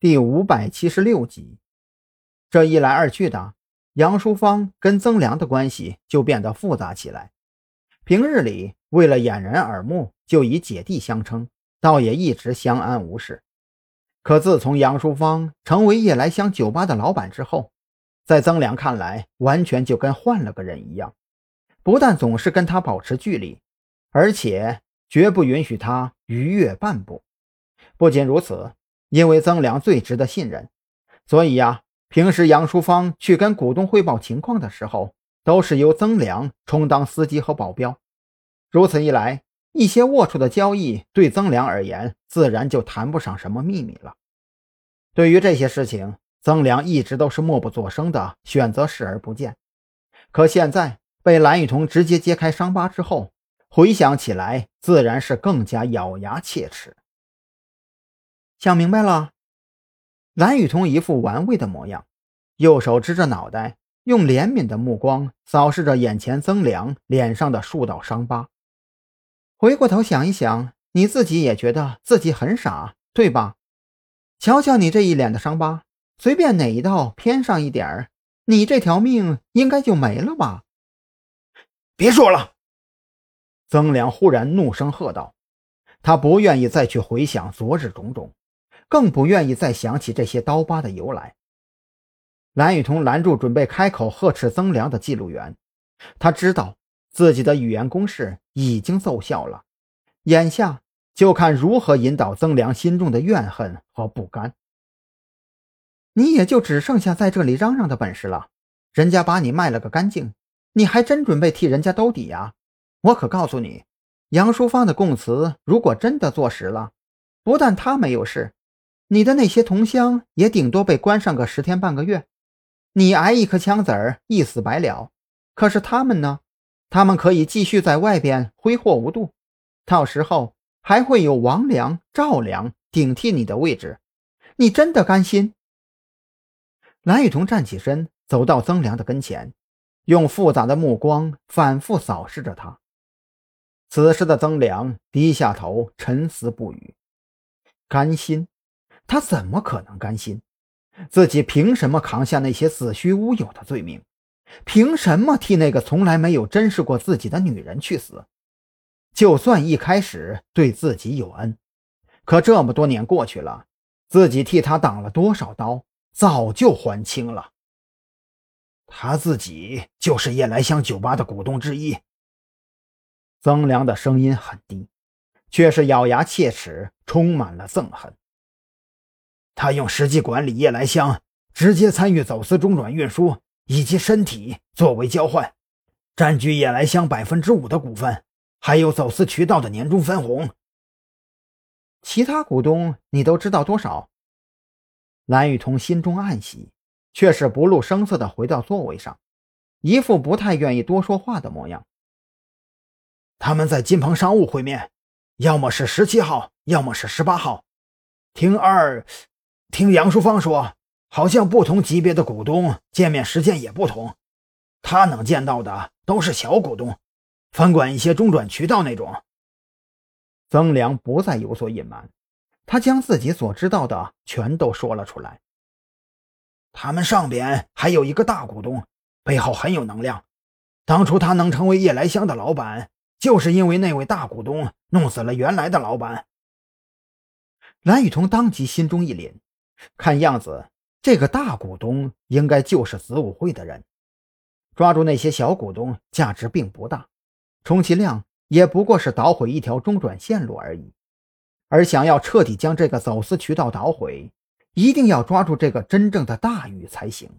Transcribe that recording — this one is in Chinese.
第五百七十六集，这一来二去的，杨淑芳跟曾良的关系就变得复杂起来。平日里为了掩人耳目，就以姐弟相称，倒也一直相安无事。可自从杨淑芳成为夜来香酒吧的老板之后，在曾良看来，完全就跟换了个人一样。不但总是跟他保持距离，而且绝不允许他逾越半步。不仅如此。因为曾良最值得信任，所以呀，平时杨淑芳去跟股东汇报情况的时候，都是由曾良充当司机和保镖。如此一来，一些龌龊的交易对曾良而言，自然就谈不上什么秘密了。对于这些事情，曾良一直都是默不作声的，选择视而不见。可现在被蓝雨桐直接揭开伤疤之后，回想起来，自然是更加咬牙切齿。想明白了，蓝雨桐一副玩味的模样，右手支着脑袋，用怜悯的目光扫视着眼前曾良脸上的数道伤疤。回过头想一想，你自己也觉得自己很傻，对吧？瞧瞧你这一脸的伤疤，随便哪一道偏上一点儿，你这条命应该就没了吧？别说了！曾良忽然怒声喝道，他不愿意再去回想昨日种种。更不愿意再想起这些刀疤的由来。蓝雨桐拦住准备开口呵斥曾良的记录员，他知道自己的语言攻势已经奏效了，眼下就看如何引导曾良心中的怨恨和不甘。你也就只剩下在这里嚷嚷的本事了，人家把你卖了个干净，你还真准备替人家兜底呀？我可告诉你，杨淑芳的供词如果真的坐实了，不但他没有事。你的那些同乡也顶多被关上个十天半个月，你挨一颗枪子儿，一死百了。可是他们呢？他们可以继续在外边挥霍无度，到时候还会有王良、赵良顶替你的位置。你真的甘心？蓝雨桐站起身，走到曾良的跟前，用复杂的目光反复扫视着他。此时的曾良低下头，沉思不语。甘心？他怎么可能甘心？自己凭什么扛下那些子虚乌有的罪名？凭什么替那个从来没有珍视过自己的女人去死？就算一开始对自己有恩，可这么多年过去了，自己替他挡了多少刀，早就还清了。他自己就是夜来香酒吧的股东之一。曾良的声音很低，却是咬牙切齿，充满了憎恨。他用实际管理夜来香，直接参与走私中转运输以及身体作为交换，占据夜来香百分之五的股份，还有走私渠道的年终分红。其他股东你都知道多少？蓝雨桐心中暗喜，却是不露声色的回到座位上，一副不太愿意多说话的模样。他们在金鹏商务会面，要么是十七号，要么是十八号。听二。听杨淑芳说，好像不同级别的股东见面时间也不同。他能见到的都是小股东，分管一些中转渠道那种。曾良不再有所隐瞒，他将自己所知道的全都说了出来。他们上边还有一个大股东，背后很有能量。当初他能成为夜来香的老板，就是因为那位大股东弄死了原来的老板。蓝雨桐当即心中一凛。看样子，这个大股东应该就是子午会的人。抓住那些小股东，价值并不大，充其量也不过是捣毁一条中转线路而已。而想要彻底将这个走私渠道捣毁，一定要抓住这个真正的大鱼才行。